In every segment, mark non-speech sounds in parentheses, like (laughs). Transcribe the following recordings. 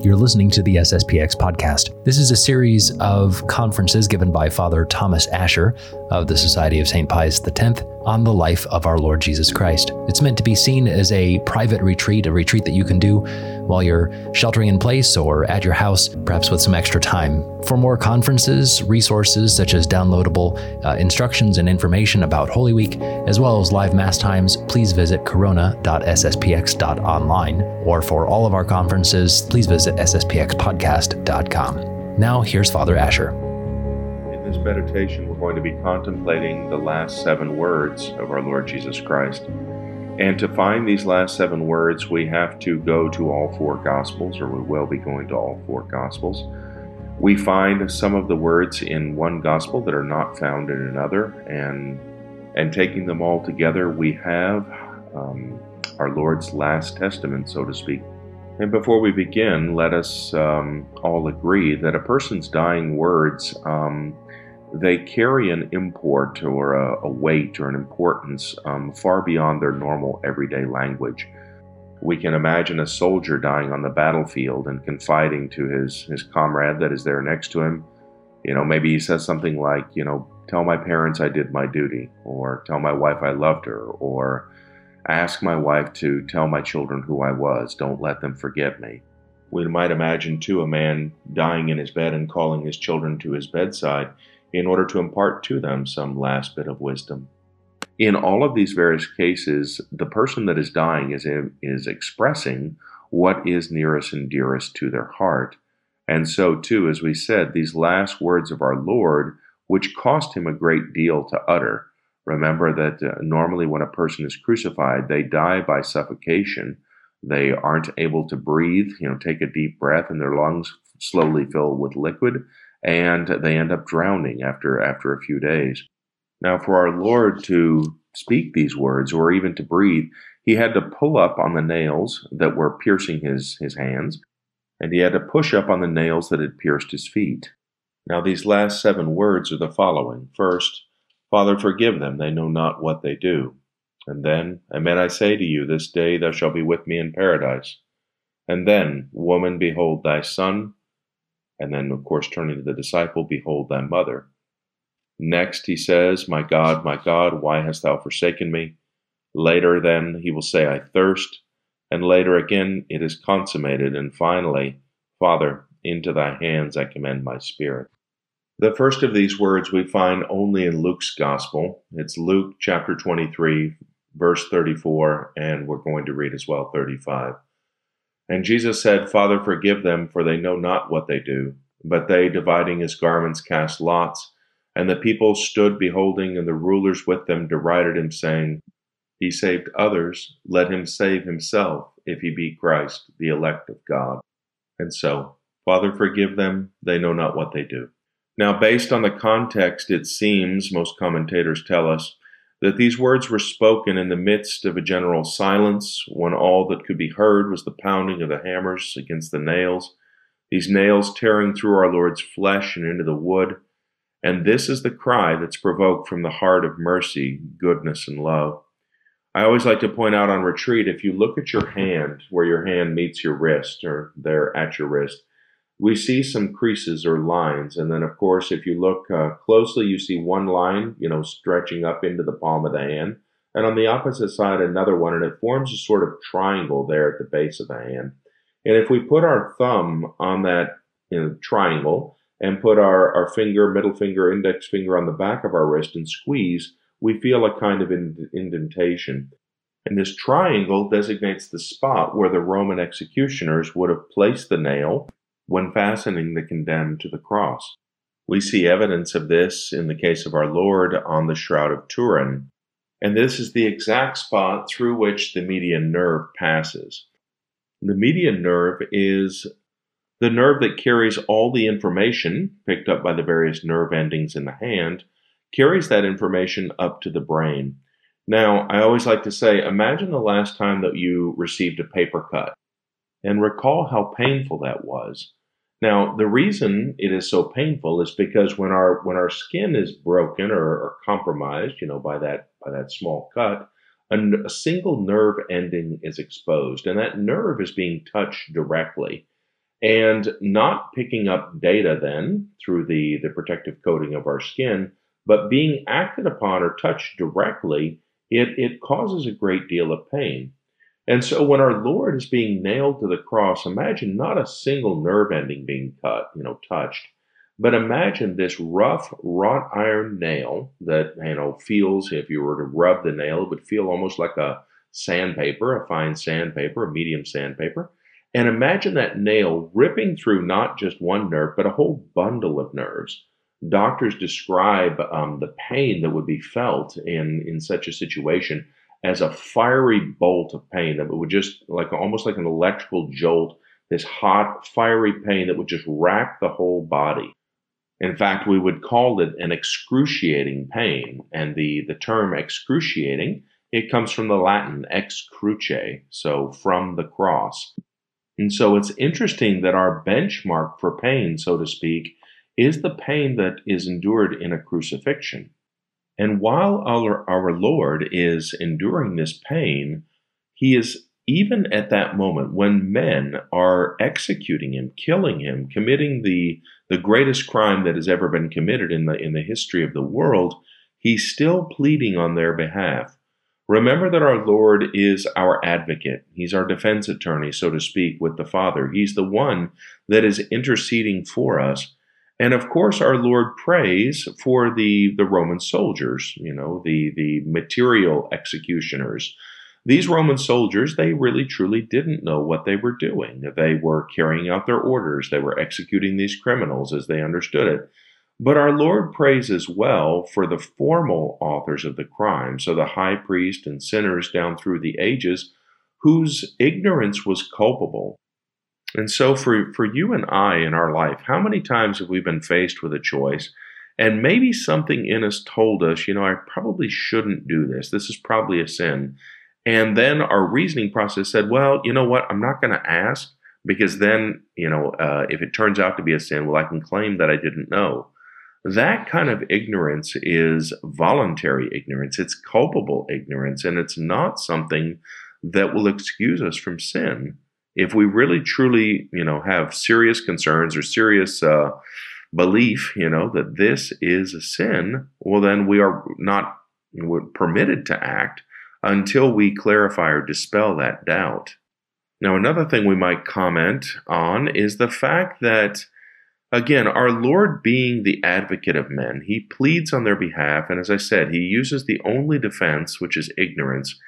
You're listening to the SSPX podcast. This is a series of conferences given by Father Thomas Asher of the Society of St. Pius X on the life of our Lord Jesus Christ. It's meant to be seen as a private retreat, a retreat that you can do while you're sheltering in place or at your house, perhaps with some extra time. For more conferences, resources such as downloadable uh, instructions and information about Holy Week, as well as live Mass times, please visit corona.sspx.online. Or for all of our conferences, please visit sspxpodcast.com. Now, here's Father Asher. This meditation, we're going to be contemplating the last seven words of our Lord Jesus Christ. And to find these last seven words, we have to go to all four Gospels, or we will be going to all four Gospels. We find some of the words in one Gospel that are not found in another, and and taking them all together, we have um, our Lord's last testament, so to speak. And before we begin, let us um, all agree that a person's dying words um, they carry an import or a, a weight or an importance um, far beyond their normal everyday language. We can imagine a soldier dying on the battlefield and confiding to his, his comrade that is there next to him. You know, maybe he says something like, you know, tell my parents I did my duty, or tell my wife I loved her, or ask my wife to tell my children who I was, don't let them forget me. We might imagine, too, a man dying in his bed and calling his children to his bedside in order to impart to them some last bit of wisdom. In all of these various cases, the person that is dying is, is expressing what is nearest and dearest to their heart. And so, too, as we said, these last words of our Lord, which cost him a great deal to utter. Remember that uh, normally when a person is crucified, they die by suffocation. They aren't able to breathe, you know, take a deep breath, and their lungs slowly fill with liquid and they end up drowning after after a few days. Now, for our Lord to speak these words or even to breathe, he had to pull up on the nails that were piercing his, his hands, and he had to push up on the nails that had pierced his feet. Now, these last seven words are the following First, Father, forgive them, they know not what they do. And then, Amen, I say to you, this day thou shalt be with me in paradise. And then, Woman, behold thy son. And then, of course, turning to the disciple, Behold thy mother. Next, he says, My God, my God, why hast thou forsaken me? Later, then, he will say, I thirst. And later again, it is consummated. And finally, Father, into thy hands I commend my spirit. The first of these words we find only in Luke's Gospel. It's Luke chapter 23, verse 34, and we're going to read as well 35. And Jesus said, Father, forgive them, for they know not what they do. But they, dividing his garments, cast lots. And the people stood beholding, and the rulers with them derided him, saying, He saved others, let him save himself, if he be Christ, the elect of God. And so, Father, forgive them, they know not what they do. Now, based on the context, it seems, most commentators tell us, that these words were spoken in the midst of a general silence, when all that could be heard was the pounding of the hammers against the nails, these nails tearing through our Lord's flesh and into the wood. And this is the cry that's provoked from the heart of mercy, goodness, and love. I always like to point out on retreat if you look at your hand, where your hand meets your wrist, or there at your wrist, we see some creases or lines. And then, of course, if you look uh, closely, you see one line, you know, stretching up into the palm of the hand. And on the opposite side, another one, and it forms a sort of triangle there at the base of the hand. And if we put our thumb on that you know, triangle and put our, our finger, middle finger, index finger on the back of our wrist and squeeze, we feel a kind of indentation. And this triangle designates the spot where the Roman executioners would have placed the nail when fastening the condemned to the cross. We see evidence of this in the case of our Lord on the Shroud of Turin, and this is the exact spot through which the median nerve passes. The median nerve is the nerve that carries all the information picked up by the various nerve endings in the hand, carries that information up to the brain. Now, I always like to say, imagine the last time that you received a paper cut and recall how painful that was. Now, the reason it is so painful is because when our when our skin is broken or, or compromised, you know, by that by that small cut, a, a single nerve ending is exposed, and that nerve is being touched directly. and not picking up data then through the, the protective coating of our skin, but being acted upon or touched directly, it, it causes a great deal of pain. And so when our Lord is being nailed to the cross, imagine not a single nerve ending being cut, you know, touched, but imagine this rough wrought iron nail that, you know, feels, if you were to rub the nail, it would feel almost like a sandpaper, a fine sandpaper, a medium sandpaper. And imagine that nail ripping through not just one nerve, but a whole bundle of nerves. Doctors describe um, the pain that would be felt in, in such a situation as a fiery bolt of pain that would just like almost like an electrical jolt, this hot, fiery pain that would just rack the whole body. In fact, we would call it an excruciating pain. And the, the term excruciating, it comes from the Latin ex cruce, so from the cross. And so it's interesting that our benchmark for pain, so to speak, is the pain that is endured in a crucifixion. And while our, our Lord is enduring this pain, he is even at that moment when men are executing him, killing him, committing the, the greatest crime that has ever been committed in the, in the history of the world, he's still pleading on their behalf. Remember that our Lord is our advocate. He's our defense attorney, so to speak, with the Father. He's the one that is interceding for us. And of course, our Lord prays for the, the Roman soldiers, you know, the, the material executioners. These Roman soldiers, they really truly didn't know what they were doing. They were carrying out their orders, they were executing these criminals as they understood it. But our Lord prays as well for the formal authors of the crime, so the high priest and sinners down through the ages whose ignorance was culpable. And so, for, for you and I in our life, how many times have we been faced with a choice? And maybe something in us told us, you know, I probably shouldn't do this. This is probably a sin. And then our reasoning process said, well, you know what? I'm not going to ask because then, you know, uh, if it turns out to be a sin, well, I can claim that I didn't know. That kind of ignorance is voluntary ignorance. It's culpable ignorance, and it's not something that will excuse us from sin. If we really truly, you know, have serious concerns or serious uh, belief, you know, that this is a sin, well, then we are not permitted to act until we clarify or dispel that doubt. Now, another thing we might comment on is the fact that Again, our Lord being the advocate of men, he pleads on their behalf, and as I said, he uses the only defense, which is ignorance.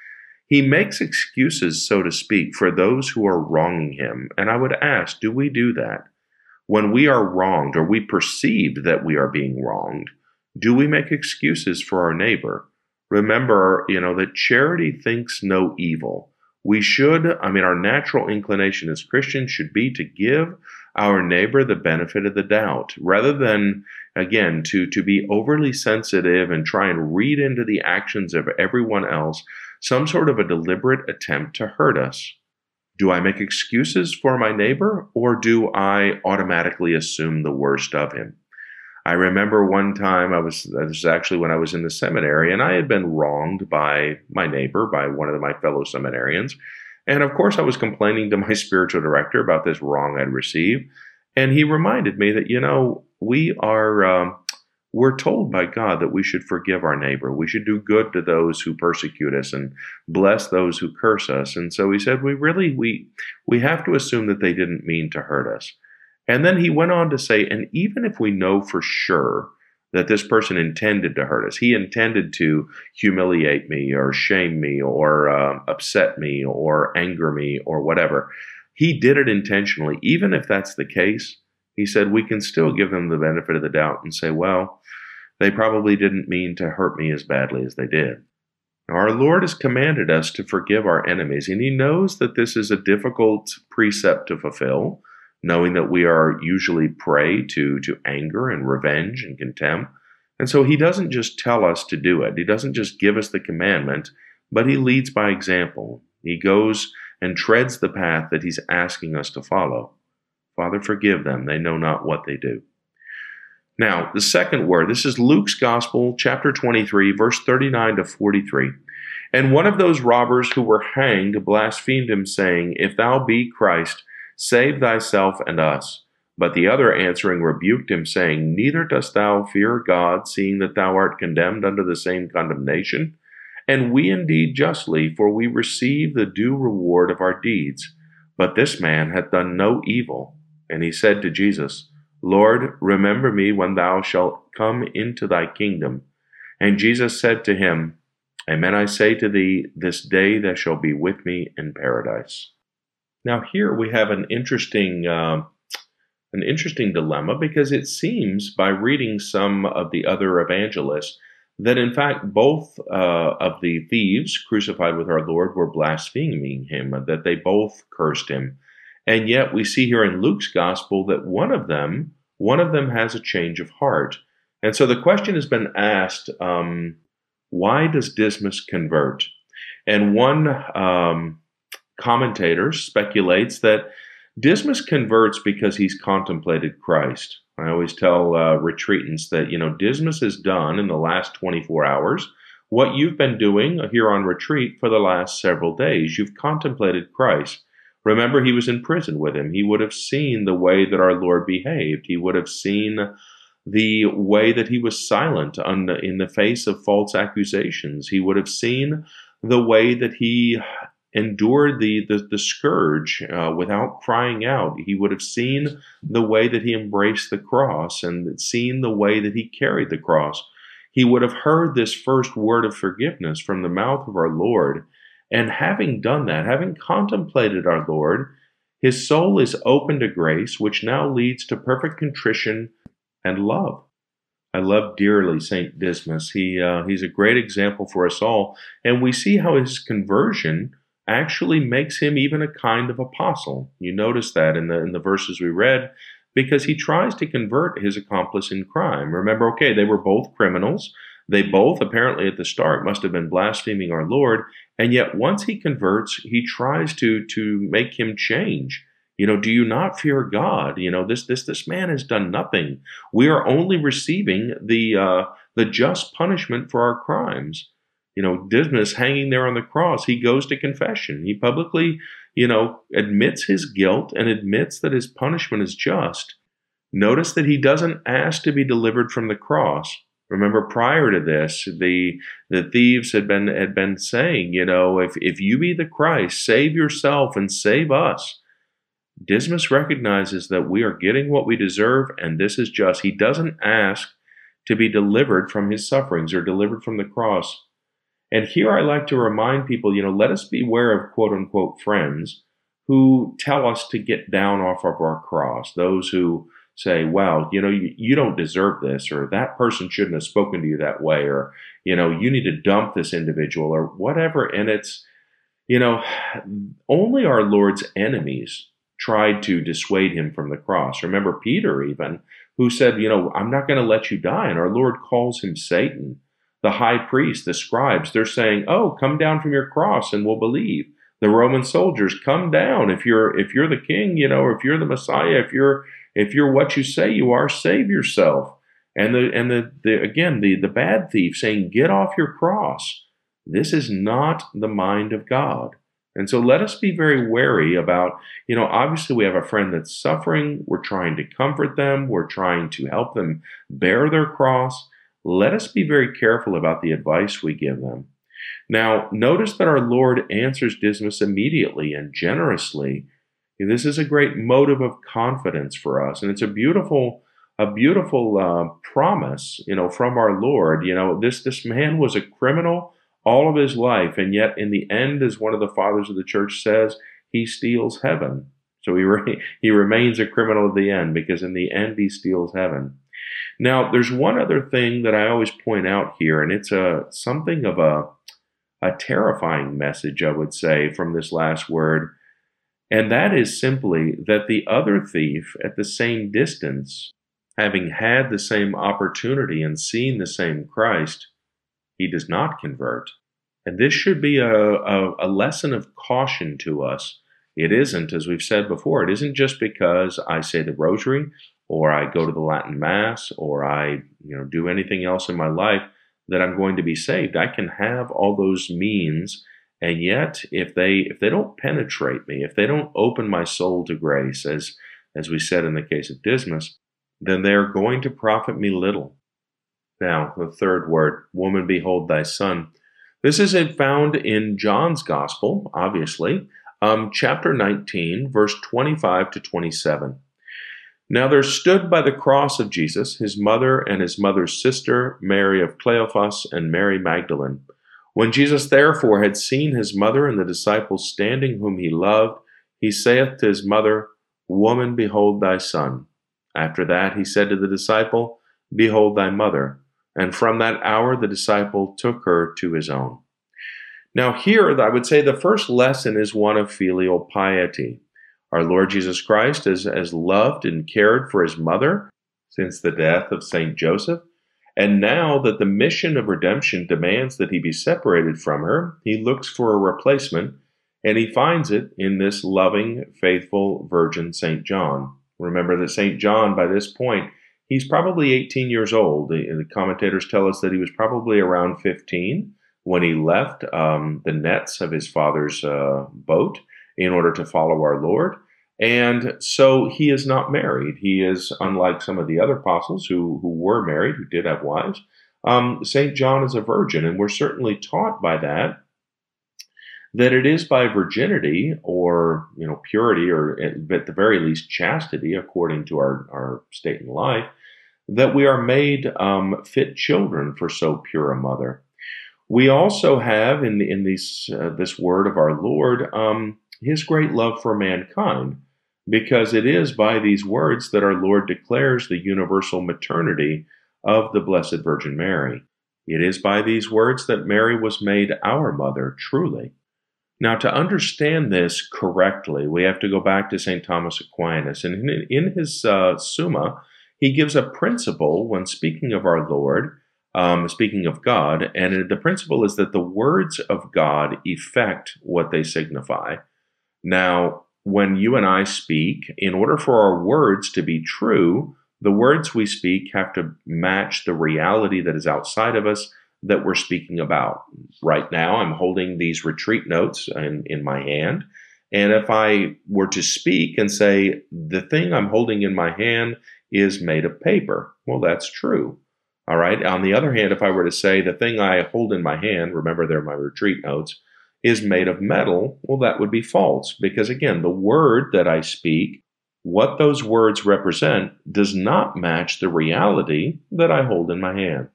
He makes excuses, so to speak, for those who are wronging him. And I would ask, do we do that? When we are wronged or we perceive that we are being wronged, do we make excuses for our neighbor? Remember, you know, that charity thinks no evil. We should, I mean, our natural inclination as Christians should be to give our neighbor the benefit of the doubt rather than again to to be overly sensitive and try and read into the actions of everyone else some sort of a deliberate attempt to hurt us. Do i make excuses for my neighbor or do i automatically assume the worst of him? I remember one time i was this is actually when i was in the seminary and i had been wronged by my neighbor by one of my fellow seminarians. And of course, I was complaining to my (laughs) spiritual director about this wrong I'd received. And he reminded me that, you know, we are, um, we're told by God that we should forgive our neighbor. We should do good to those who persecute us and bless those who curse us. And so he said, we really, we, we have to assume that they didn't mean to hurt us. And then he went on to say, and even if we know for sure that this person intended to hurt us. He intended to humiliate me or shame me or uh, upset me or anger me or whatever. He did it intentionally. Even if that's the case, he said we can still give them the benefit of the doubt and say, well, they probably didn't mean to hurt me as badly as they did. Our Lord has commanded us to forgive our enemies, and He knows that this is a difficult precept to fulfill knowing that we are usually prey to, to anger and revenge and contempt. And so he doesn't just tell us to do it, he doesn't just give us the commandment, but he leads by example. He goes and treads the path that he's asking us to follow. Father, forgive them. They know not what they do. Now, the second word, this is Luke's Gospel, chapter 23, verse 39 to 43. And one of those robbers who were hanged blasphemed him, saying, If thou be Christ, Save thyself and us. But the other answering rebuked him, saying, Neither dost thou fear God, seeing that thou art condemned under the same condemnation? And we indeed justly, for we receive the due reward of our deeds. But this man hath done no evil. And he said to Jesus, Lord, remember me when thou shalt come into thy kingdom. And Jesus said to him, Amen, I say to thee, this day thou shalt be with me in paradise. Now here we have an interesting, uh, an interesting dilemma because it seems by reading some of the other evangelists that in fact both uh, of the thieves crucified with our Lord were blaspheming him, that they both cursed him. And yet we see here in Luke's gospel that one of them, one of them has a change of heart. And so the question has been asked, um, why does Dismas convert? And one um, commentator speculates that Dismas converts because he's contemplated Christ. I always tell uh, retreatants that, you know, Dismas has done in the last 24 hours what you've been doing here on retreat for the last several days. You've contemplated Christ. Remember, he was in prison with him. He would have seen the way that our Lord behaved. He would have seen the way that he was silent on, in the face of false accusations. He would have seen the way that he endured the, the, the scourge uh, without crying out. He would have seen the way that he embraced the cross and seen the way that he carried the cross. He would have heard this first word of forgiveness from the mouth of our Lord. And having done that, having contemplated our Lord, his soul is open to grace, which now leads to perfect contrition and love. I love dearly Saint Dismas. He uh, he's a great example for us all, and we see how his conversion actually makes him even a kind of apostle. You notice that in the in the verses we read because he tries to convert his accomplice in crime. Remember, okay, they were both criminals. They both apparently at the start must have been blaspheming our Lord, and yet once he converts, he tries to to make him change. You know, do you not fear God? You know, this this this man has done nothing. We are only receiving the uh, the just punishment for our crimes you know, Dismas hanging there on the cross, he goes to confession. He publicly, you know, admits his guilt and admits that his punishment is just. Notice that he doesn't ask to be delivered from the cross. Remember, prior to this, the the thieves had been had been saying, you know, if if you be the Christ, save yourself and save us. Dismas recognizes that we are getting what we deserve, and this is just. He doesn't ask to be delivered from his sufferings or delivered from the cross. And here I like to remind people, you know, let us beware of quote unquote friends who tell us to get down off of our cross. Those who say, well, you know, you, you, don't deserve this, or that person shouldn't have spoken to you that way, or, you know, you need to dump this individual, or whatever. And it's, you know, only our Lord's enemies tried to dissuade him from the cross. Remember Peter, even, who said, you know, I'm not going to let you die. And our Lord calls him Satan the high priest, the scribes, they're saying, "Oh, come down from your cross and we'll believe." The Roman soldiers, "Come down if you're if you're the king, you know, if you're the Messiah, if you're if you're what you say you are, save yourself." And the and the, the again the the bad thief saying, "Get off your cross." This is not the mind of God. And so let us be very wary about, you know, obviously we have a friend that's suffering. We're trying to comfort them. We're trying to help them bear their cross let us be very careful about the advice we give them. Now, notice that our Lord answers Dismas immediately and generously. This is a great motive of confidence for us, and it's a beautiful, a beautiful uh, promise, you know, from our Lord. You know, this this man was a criminal all of his life, and yet in the end, as one of the fathers of the church says, he steals heaven. So he (laughs) re- he remains a criminal at the end because in the end he steals heaven. Now, there's one other thing that I always point out here, and it's a something of a a terrifying message, I would say, from this last word. And that is simply that the other thief at the same distance, having had the same opportunity and seen the same Christ, he does not convert. And this should be a, a, a lesson of caution to us. It isn't, as we've said before, it isn't just because I say the rosary or I go to the Latin Mass, or I, you know, do anything else in my life that I'm going to be saved. I can have all those means And yet, if they if they don't penetrate me, if they don't open my soul to grace, as as we said in the case of Dismas, then they are going to profit me little. Now, the third word, woman, behold thy son. This is found in John's Gospel, obviously, um, chapter 19, verse 25 to 27. Now there stood by the cross of Jesus his mother and his mother's sister, Mary of Cleophas and Mary Magdalene. When Jesus therefore had seen his mother and the disciples standing whom he loved, he saith to his mother, Woman, behold thy son. After that he said to the disciple, Behold thy mother. And from that hour the disciple took her to his own. Now, here, I would say the first lesson is one of filial piety. Our Lord Jesus Christ has, has loved and cared for his mother since the death of St. Joseph. And now that the mission of redemption demands that he be separated from her, he looks for a replacement, and he finds it in this loving, faithful Virgin St. John. Remember that St. John, by this point, he's probably 18 years old. The, commentators tell us that he was probably around 15 when he left um, the nets of his father's uh, boat in order to follow our Lord. And so he is not married. He is unlike some of the other apostles who, who were married, who did have wives. Um, St. John is a virgin, and we're certainly taught by that that it is by virginity or you know purity or at the very least chastity according to our, our state in life that we are made um, fit children for so pure a mother we also have in the, in these uh, this word of our lord um, his great love for mankind, because it is by these words that our Lord declares the universal maternity of the Blessed Virgin Mary. It is by these words that Mary was made our mother, truly. Now, to understand this correctly, we have to go back to St. Thomas Aquinas. And in his uh, Summa, he gives a principle when speaking of our Lord, um, speaking of God, and the principle is that the words of God effect what they signify. Now, when you and I speak, in order for our words to be true, the words we speak have to match the reality that is outside of us that we're speaking about. Right now, I'm holding these retreat notes in, in my hand. And if I were to speak and say, the thing I'm holding in my hand is made of paper, well, that's true. All right. On the other hand, if I were to say, the thing I hold in my hand, remember they're my retreat notes, is made of metal, well, that would be false because, again, the word that I speak, what those words represent, does not match the reality that I hold in my hand.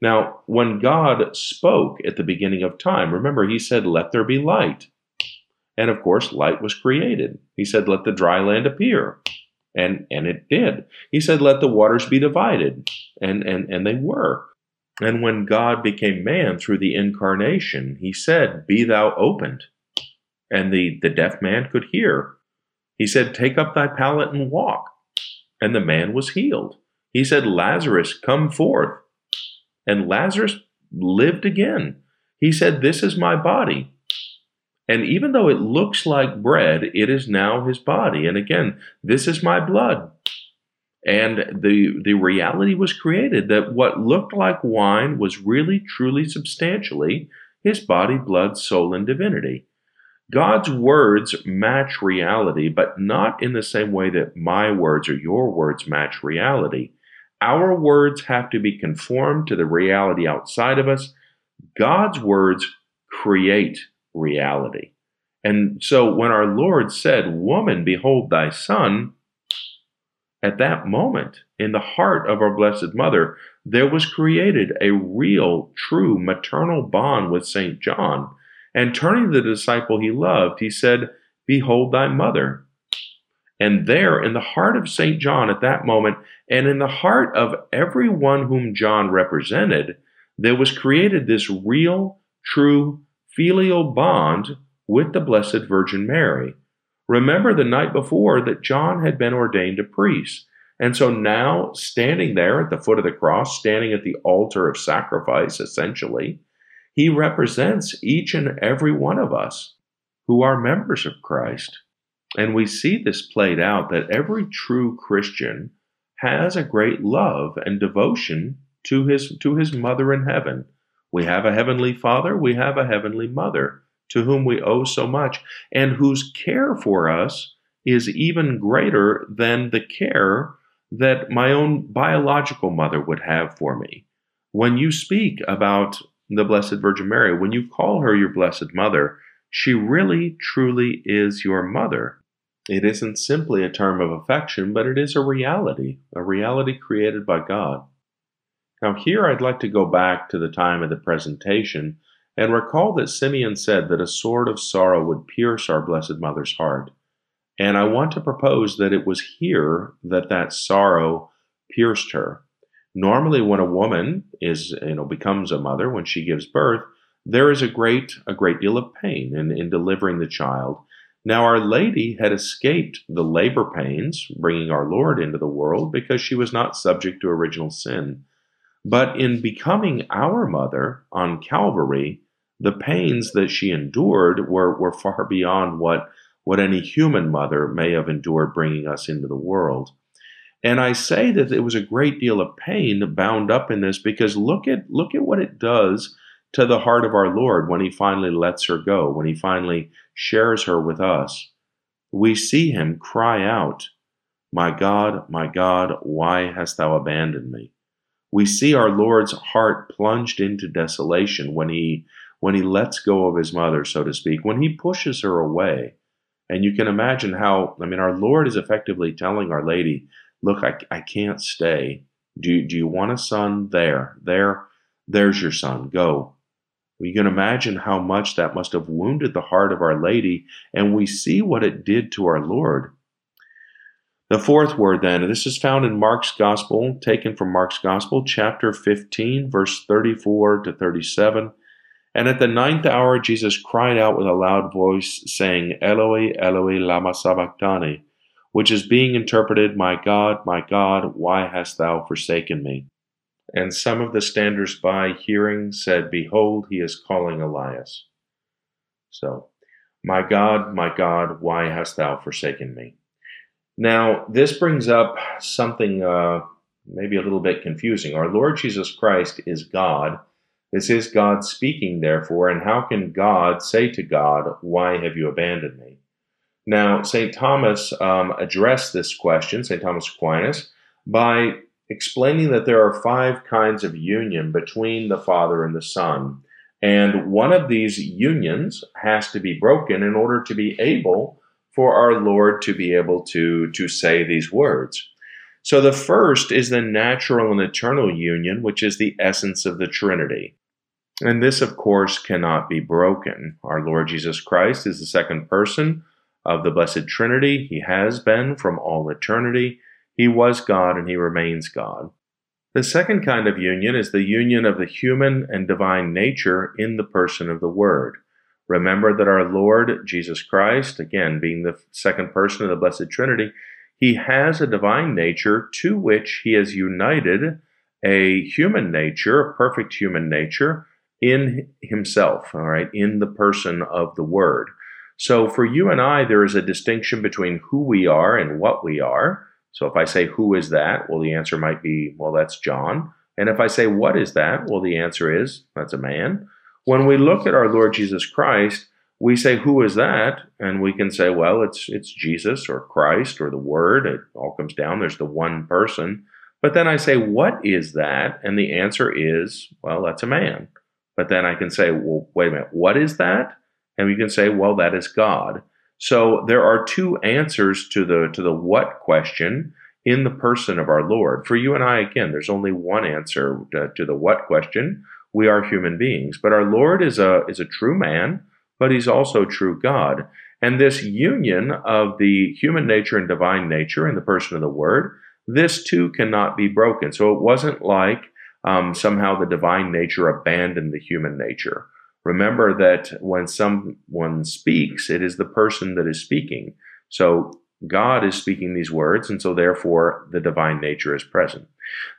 Now, when God spoke at the beginning of time, remember, He said, Let there be light. And of course, light was created. He said, Let the dry land appear. And, and it did. He said, Let the waters be divided. And, and, and they were. And when God became man through the incarnation, he said, Be thou opened. And the, the deaf man could hear. He said, Take up thy pallet and walk. And the man was healed. He said, Lazarus, come forth. And Lazarus lived again. He said, This is my body. And even though it looks like bread, it is now his body. And again, this is my blood. And the, the reality was created that what looked like wine was really, truly, substantially his body, blood, soul, and divinity. God's words match reality, but not in the same way that my words or your words match reality. Our words have to be conformed to the reality outside of us. God's words create reality. And so when our Lord said, Woman, behold thy son, at that moment, in the heart of our Blessed Mother, there was created a real, true maternal bond with St. John. And turning to the disciple he loved, he said, Behold thy mother. And there, in the heart of St. John at that moment, and in the heart of everyone whom John represented, there was created this real, true, filial bond with the Blessed Virgin Mary. Remember the night before that John had been ordained a priest. And so now, standing there at the foot of the cross, standing at the altar of sacrifice, essentially, he represents each and every one of us who are members of Christ. And we see this played out that every true Christian has a great love and devotion to his, to his mother in heaven. We have a heavenly father, we have a heavenly mother. To whom we owe so much, and whose care for us is even greater than the care that my own biological mother would have for me. When you speak about the Blessed Virgin Mary, when you call her your Blessed Mother, she really, truly is your mother. It isn't simply a term of affection, but it is a reality, a reality created by God. Now, here I'd like to go back to the time of the presentation and recall that Simeon said that a sword of sorrow would pierce our Blessed Mother's heart. And I want to propose that it was here that that sorrow pierced her. Normally, when a woman is, you know, becomes a mother, when she gives birth, there is a great, a great deal of pain in, in delivering the child. Now, Our Lady had escaped the labor pains, bringing our Lord into the world, because she was not subject to original sin. But in becoming our mother on Calvary, the pains that she endured were, were far beyond what, what any human mother may have endured bringing us into the world. And I say that it was a great deal of pain bound up in this because look at look at what it does to the heart of our Lord when he finally lets her go, when he finally shares her with us. We see him cry out, My God, my God, why hast thou abandoned me? We see our Lord's heart plunged into desolation when he when he lets go of his mother, so to speak, when he pushes her away. And you can imagine how, I mean, our Lord is effectively telling Our Lady, Look, I, I can't stay. Do, do you want a son? There, there, there's your son. Go. You can imagine how much that must have wounded the heart of Our Lady, and we see what it did to our Lord. The fourth word, then, this is found in Mark's Gospel, taken from Mark's Gospel, chapter 15, verse 34 to 37. And at the ninth hour, Jesus cried out with a loud voice, saying, Eloi, Eloi, lama sabachthani, which is being interpreted, My God, my God, why hast thou forsaken me? And some of the standers by, hearing, said, Behold, he is calling Elias. So, My God, my God, why hast thou forsaken me? Now, this brings up something uh, maybe a little bit confusing. Our Lord Jesus Christ is God. This is God speaking, therefore, and how can God say to God, Why have you abandoned me? Now, St. Thomas um, addressed this question, St. Thomas Aquinas, by explaining that there are five kinds of union between the Father and the Son. And one of these unions has to be broken in order to be able for our Lord to be able to, to say these words. So the first is the natural and eternal union, which is the essence of the Trinity. And this, of course, cannot be broken. Our Lord Jesus Christ is the second person of the Blessed Trinity. He has been from all eternity. He was God and he remains God. The second kind of union is the union of the human and divine nature in the person of the Word. Remember that our Lord Jesus Christ, again being the second person of the Blessed Trinity, he has a divine nature to which he has united a human nature, a perfect human nature, in himself, all right, in the person of the Word. So for you and I, there is a distinction between who we are and what we are. So if I say, Who is that? Well, the answer might be, Well, that's John. And if I say, What is that? Well, the answer is, That's a man. When we look at our Lord Jesus Christ, we say, Who is that? And we can say, Well, it's, it's Jesus or Christ or the Word. It all comes down. There's the one person. But then I say, What is that? And the answer is, Well, that's a man. But then I can say, Well, wait a minute, what is that? And we can say, Well, that is God. So there are two answers to the to the what question in the person of our Lord. For you and I, again, there's only one answer to, to, the what question. We are human beings, but our Lord is a is a true man, but he's also true God. And this union of the human nature and divine nature in the person of the Word, this too cannot be broken. So it wasn't like um, somehow the divine nature abandoned the human nature. Remember that when someone speaks, it is the person that is speaking. So God is speaking these words, and so therefore the divine nature is present.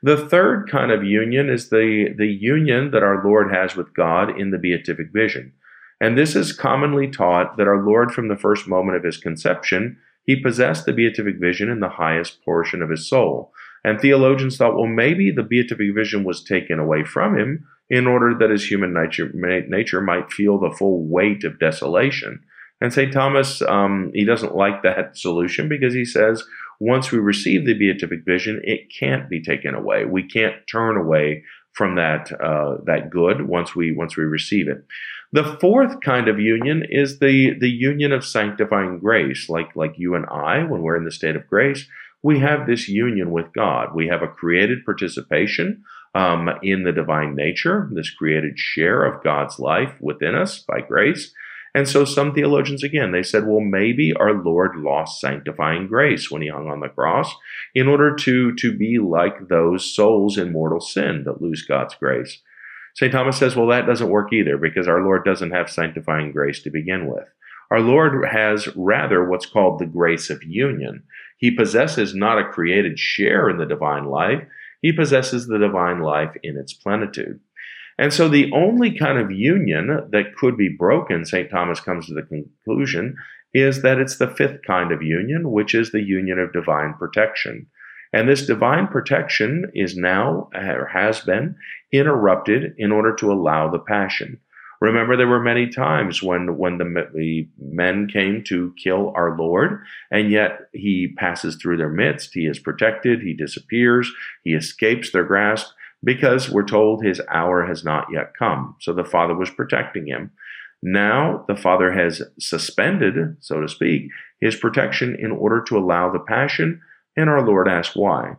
The third kind of union is the, the union that our Lord has with God in the beatific vision. And this is commonly taught that our Lord, from the first moment of his conception, he possessed the beatific vision in the highest portion of his soul. And theologians thought, well, maybe the beatific vision was taken away from him in order that his human nature, nature might feel the full weight of desolation. And St. Thomas, um, he doesn't like that solution because he says once we receive the beatific vision, it can't be taken away. We can't turn away from that uh, that good once we once we receive it. The fourth kind of union is the the union of sanctifying grace, like like you and I when we're in the state of grace. We have this union with God. We have a created participation um, in the divine nature, this created share of God's life within us by grace. And so some theologians, again, they said, well, maybe our Lord lost sanctifying grace when he hung on the cross in order to, to be like those souls in mortal sin that lose God's grace. St. Thomas says, well, that doesn't work either because our Lord doesn't have sanctifying grace to begin with. Our Lord has rather what's called the grace of union. He possesses not a created share in the divine life, he possesses the divine life in its plenitude. And so the only kind of union that could be broken, St. Thomas comes to the conclusion, is that it's the fifth kind of union, which is the union of divine protection. And this divine protection is now, or has been, interrupted in order to allow the passion. Remember, there were many times when, when the, men came to kill our Lord, and yet he passes through their midst. He is protected, he disappears, he escapes their grasp because we're told his hour has not yet come. So the Father was protecting him. Now the Father has suspended, so to speak, his protection in order to allow the passion, and our Lord asks why.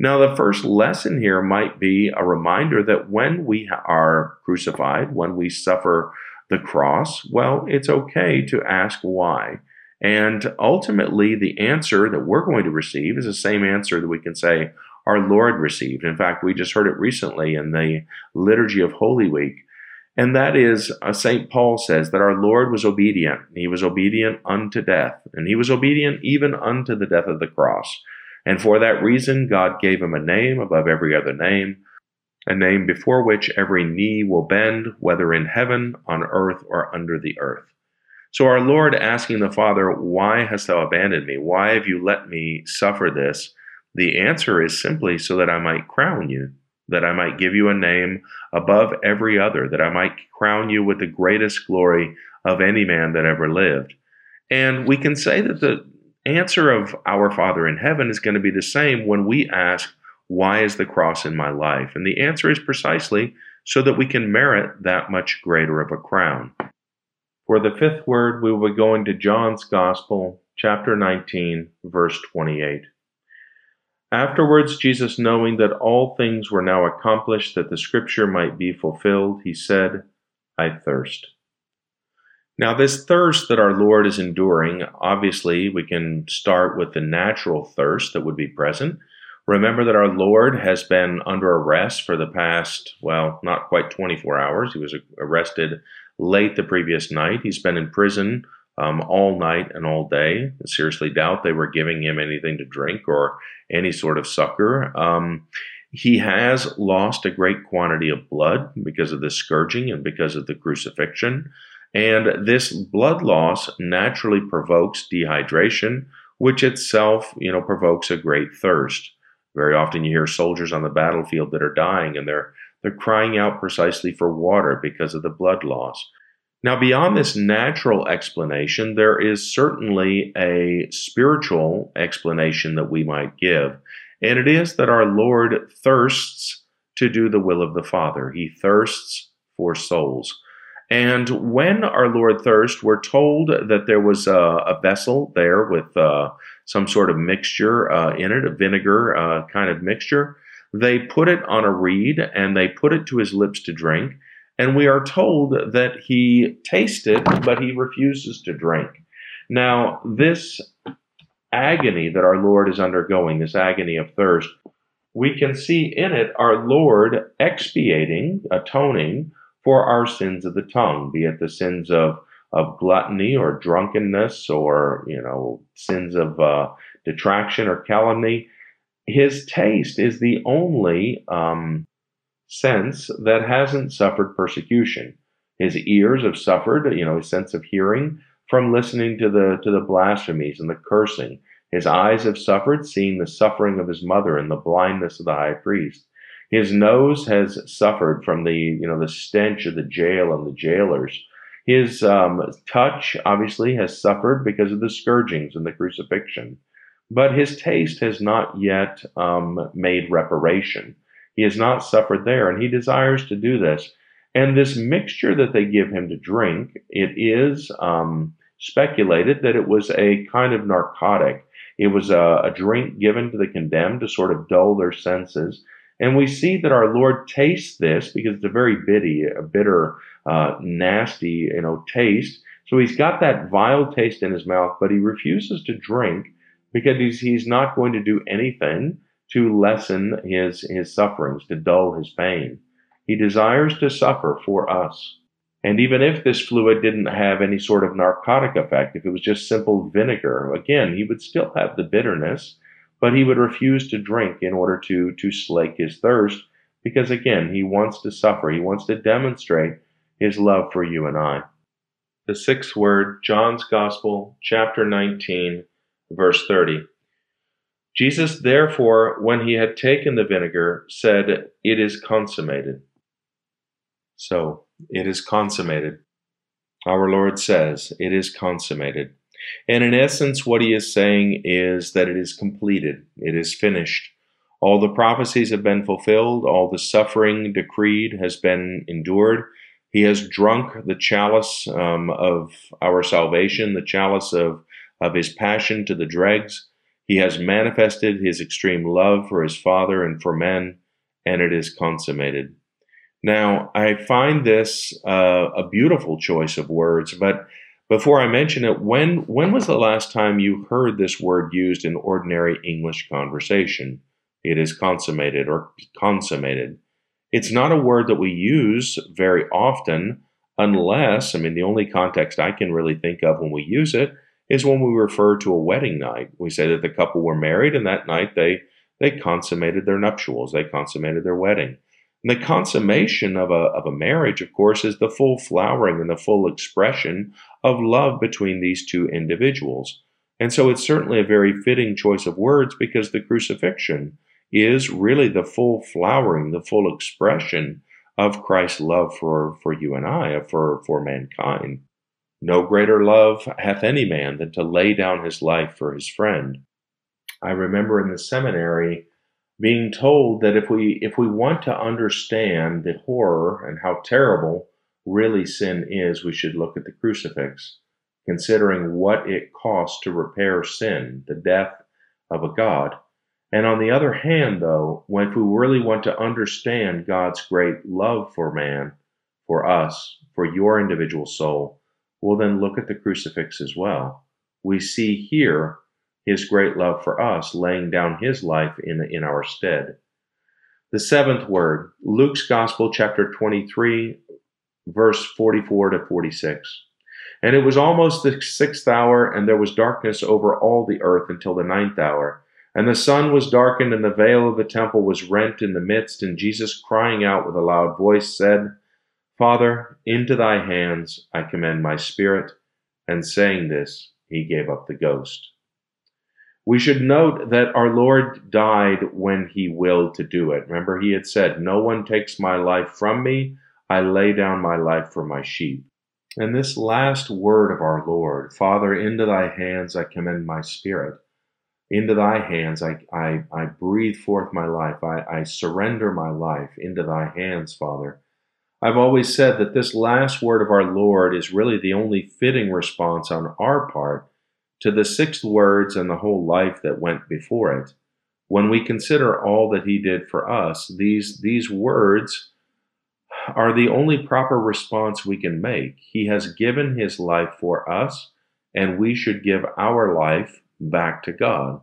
Now, the first lesson here might be a reminder that when we are crucified, when we suffer the cross, well, it's okay to ask why. And ultimately, the answer that we're going to receive is the same answer that we can say, our Lord received. In fact, we just heard it recently in the liturgy of Holy Week. And that is, uh, St. Paul says that our Lord was obedient. He was obedient unto death, and he was obedient even unto the death of the cross. And for that reason, God gave him a name above every other name, a name before which every knee will bend, whether in heaven, on earth, or under the earth. So our Lord asking the Father, Why hast thou abandoned me? Why have you let me suffer this? The answer is simply so that I might crown you, that I might give you a name above every other, that I might crown you with the greatest glory of any man that ever lived. And we can say that the answer of our Father in heaven is going to be the same when we ask, Why is the cross in my life? And the answer is precisely so that we can merit that much greater of a crown. For the fifth word, we will be going to John's Gospel, chapter 19, verse 28. Afterwards, Jesus, knowing that all things were now accomplished, that the scripture might be fulfilled, he said, I thirst. Now, this thirst that our Lord is enduring, obviously, we can start with the natural thirst that would be present. Remember that our Lord has been under arrest for the past, well, not quite 24 hours. He was arrested late the previous night. He's been in prison um, all night and all day. I seriously doubt they were giving him anything to drink or any sort of succor. Um, he has lost a great quantity of blood because of the scourging and because of the crucifixion. And this blood loss naturally provokes dehydration, which itself, you know, provokes a great thirst. Very often you hear soldiers on the battlefield that are dying and they're they're crying out precisely for water because of the blood loss. Now, beyond this natural explanation, there is certainly a spiritual explanation that we might give, and it is that our Lord thirsts to do the will of the Father. He thirsts for souls. And when our Lord thirsts, we're told that there was a, a vessel there with uh, some sort of mixture uh, in it, a vinegar uh, kind of mixture. They put it on a reed and they put it to his lips to drink. And we are told that he tasted, but he refuses to drink. Now, this agony that our Lord is undergoing, this agony of thirst, we can see in it our Lord expiating, atoning for our sins of the tongue, be it the sins of, of gluttony or drunkenness or, you know, sins of uh, detraction or calumny. His taste is the only um, sense that hasn't suffered persecution. His ears have suffered, you know, his sense of hearing from listening to the to the blasphemies and the cursing. His eyes have suffered, seeing the suffering of his mother and the blindness of the high priest. His nose has suffered from the, you know, the stench of the jail and the jailers. His um, touch, obviously, has suffered because of the scourgings and the crucifixion. But his taste has not yet um, made reparation. He has not suffered there, and he desires to do this. And this mixture that they give him to drink, it is um, speculated that it was a kind of narcotic. It was a, a drink given to the condemned to sort of dull their senses. And we see that our Lord tastes this because it's a very bitty, a bitter, uh, nasty, you know, taste. So he's got that vile taste in his mouth, but he refuses to drink because he's, he's not going to do anything to lessen his, his sufferings, to dull his pain. He desires to suffer for us. And even if this fluid didn't have any sort of narcotic effect, if it was just simple vinegar, again, he would still have the bitterness, but he would refuse to drink in order to, to slake his thirst, because again, he wants to suffer. He wants to demonstrate his love for you and I. The sixth word, John's Gospel, chapter 19, verse 30. Jesus, therefore, when he had taken the vinegar, said, It is consummated. So, it is consummated. Our Lord says, It is consummated. And in essence, what he is saying is that it is completed, it is finished. All the prophecies have been fulfilled, all the suffering decreed has been endured. He has drunk the chalice um, of our salvation, the chalice of, of his passion to the dregs. He has manifested his extreme love for his Father and for men, and it is consummated. Now, I find this uh, a beautiful choice of words, but before I mention it, when when was the last time you heard this word used in ordinary English conversation? It is consummated or consummated. It's not a word that we use very often, unless, I mean, the only context I can really think of when we use it is when we refer to a wedding night. We say that the couple were married and that night they, they consummated their nuptials, they consummated their wedding. And the consummation of a, of a marriage, of course, is the full flowering and the full expression of love between these two individuals. And so it's certainly a very fitting choice of words because the crucifixion is really the full flowering, the full expression of Christ's love for, for you and I, for, for mankind. No greater love hath any man than to lay down his life for his friend. I remember in the seminary being told that if we if we want to understand the horror and how terrible really sin is, we should look at the crucifix, considering what it costs to repair sin, the death of a God. And on the other hand, though, if we really want to understand God's great love for man, for us, for your individual soul, we'll then look at the crucifix as well. We see here his great love for us, laying down his life in, in our stead. The seventh word, Luke's Gospel, chapter 23, verse 44 to 46. And it was almost the sixth hour, and there was darkness over all the earth until the ninth hour. And the sun was darkened, and the veil of the temple was rent in the midst. And Jesus, crying out with a loud voice, said, Father, into thy hands I commend my spirit. And saying this, he gave up the ghost. We should note that our Lord died when he willed to do it. Remember, he had said, No one takes my life from me. I lay down my life for my sheep. And this last word of our Lord, Father, into thy hands I commend my spirit. Into thy hands I, I, I breathe forth my life. I, I surrender my life into thy hands, Father. I've always said that this last word of our Lord is really the only fitting response on our part to the sixth words and the whole life that went before it. When we consider all that he did for us, these, these words are the only proper response we can make. He has given his life for us, and we should give our life back to God.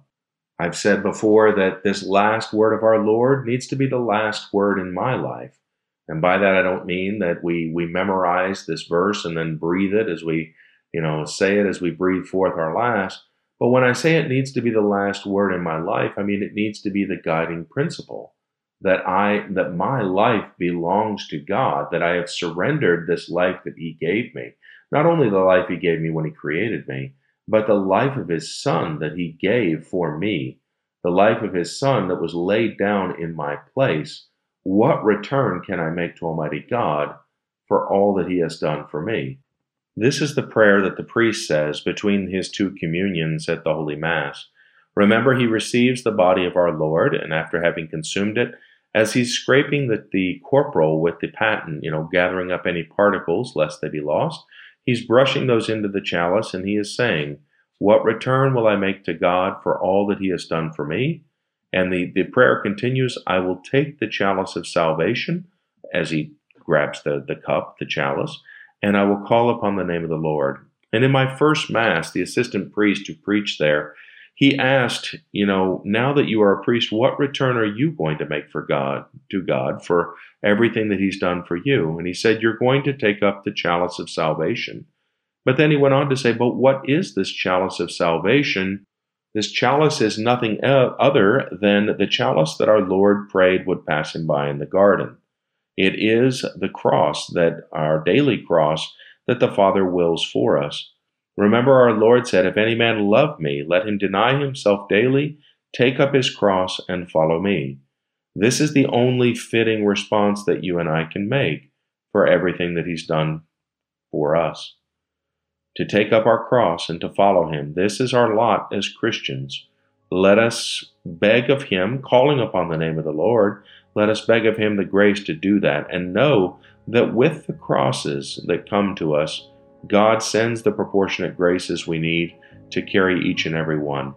I've said before that this last word of our Lord needs to be the last word in my life. And by that, I don't mean that we, we memorize this verse and then breathe it as we you know, say it as we breathe forth our last. But when I say it needs to be the last word in my life, I mean it needs to be the guiding principle that I that my life belongs to God, that I have surrendered this life that he gave me. Not only the life he gave me when he created me, but the life of his Son that he gave for me, the life of his Son that was laid down in my place, what return can I make to Almighty God for all that he has done for me? This is the prayer that the priest says between his two communions at the Holy Mass. Remember, he receives the body of our Lord, and after having consumed it, as he's scraping the, the corporal with the paten, you know, gathering up any particles lest they be lost, he's brushing those into the chalice and he is saying, What return will I make to God for all that he has done for me? And the, the prayer continues, I will take the chalice of salvation as he grabs the, the cup, the chalice, and I will call upon the name of the Lord. And in my first Mass, the assistant priest who preached there, he asked, you know, now that you are a priest, what return are you going to make for God, to God, for everything that He's done for you? And he said, You're going to take up the chalice of salvation. But then he went on to say, But what is this chalice of salvation? This chalice is nothing other than the chalice that our Lord prayed would pass him by in the garden. It is the cross that our daily cross that the Father wills for us. Remember, our Lord said, If any man love me, let him deny himself daily, take up his cross, and follow me. This is the only fitting response that you and I can make for everything that he's done for us. To take up our cross and to follow him, this is our lot as Christians. Let us beg of him, calling upon the name of the Lord, let us beg of him the grace to do that and know that with the crosses that come to us, God sends the proportionate graces we need to carry each and every one.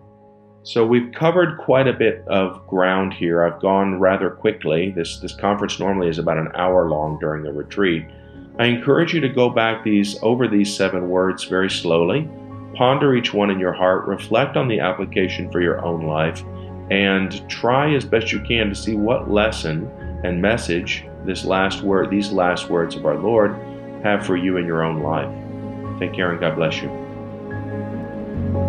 So we've covered quite a bit of ground here. I've gone rather quickly. This this conference normally is about an hour long during the retreat. I encourage you to go back these over these seven words very slowly. Ponder each one in your heart, reflect on the application for your own life, and try as best you can to see what lesson and message this last word, these last words of our Lord have for you in your own life. Take care and God bless you.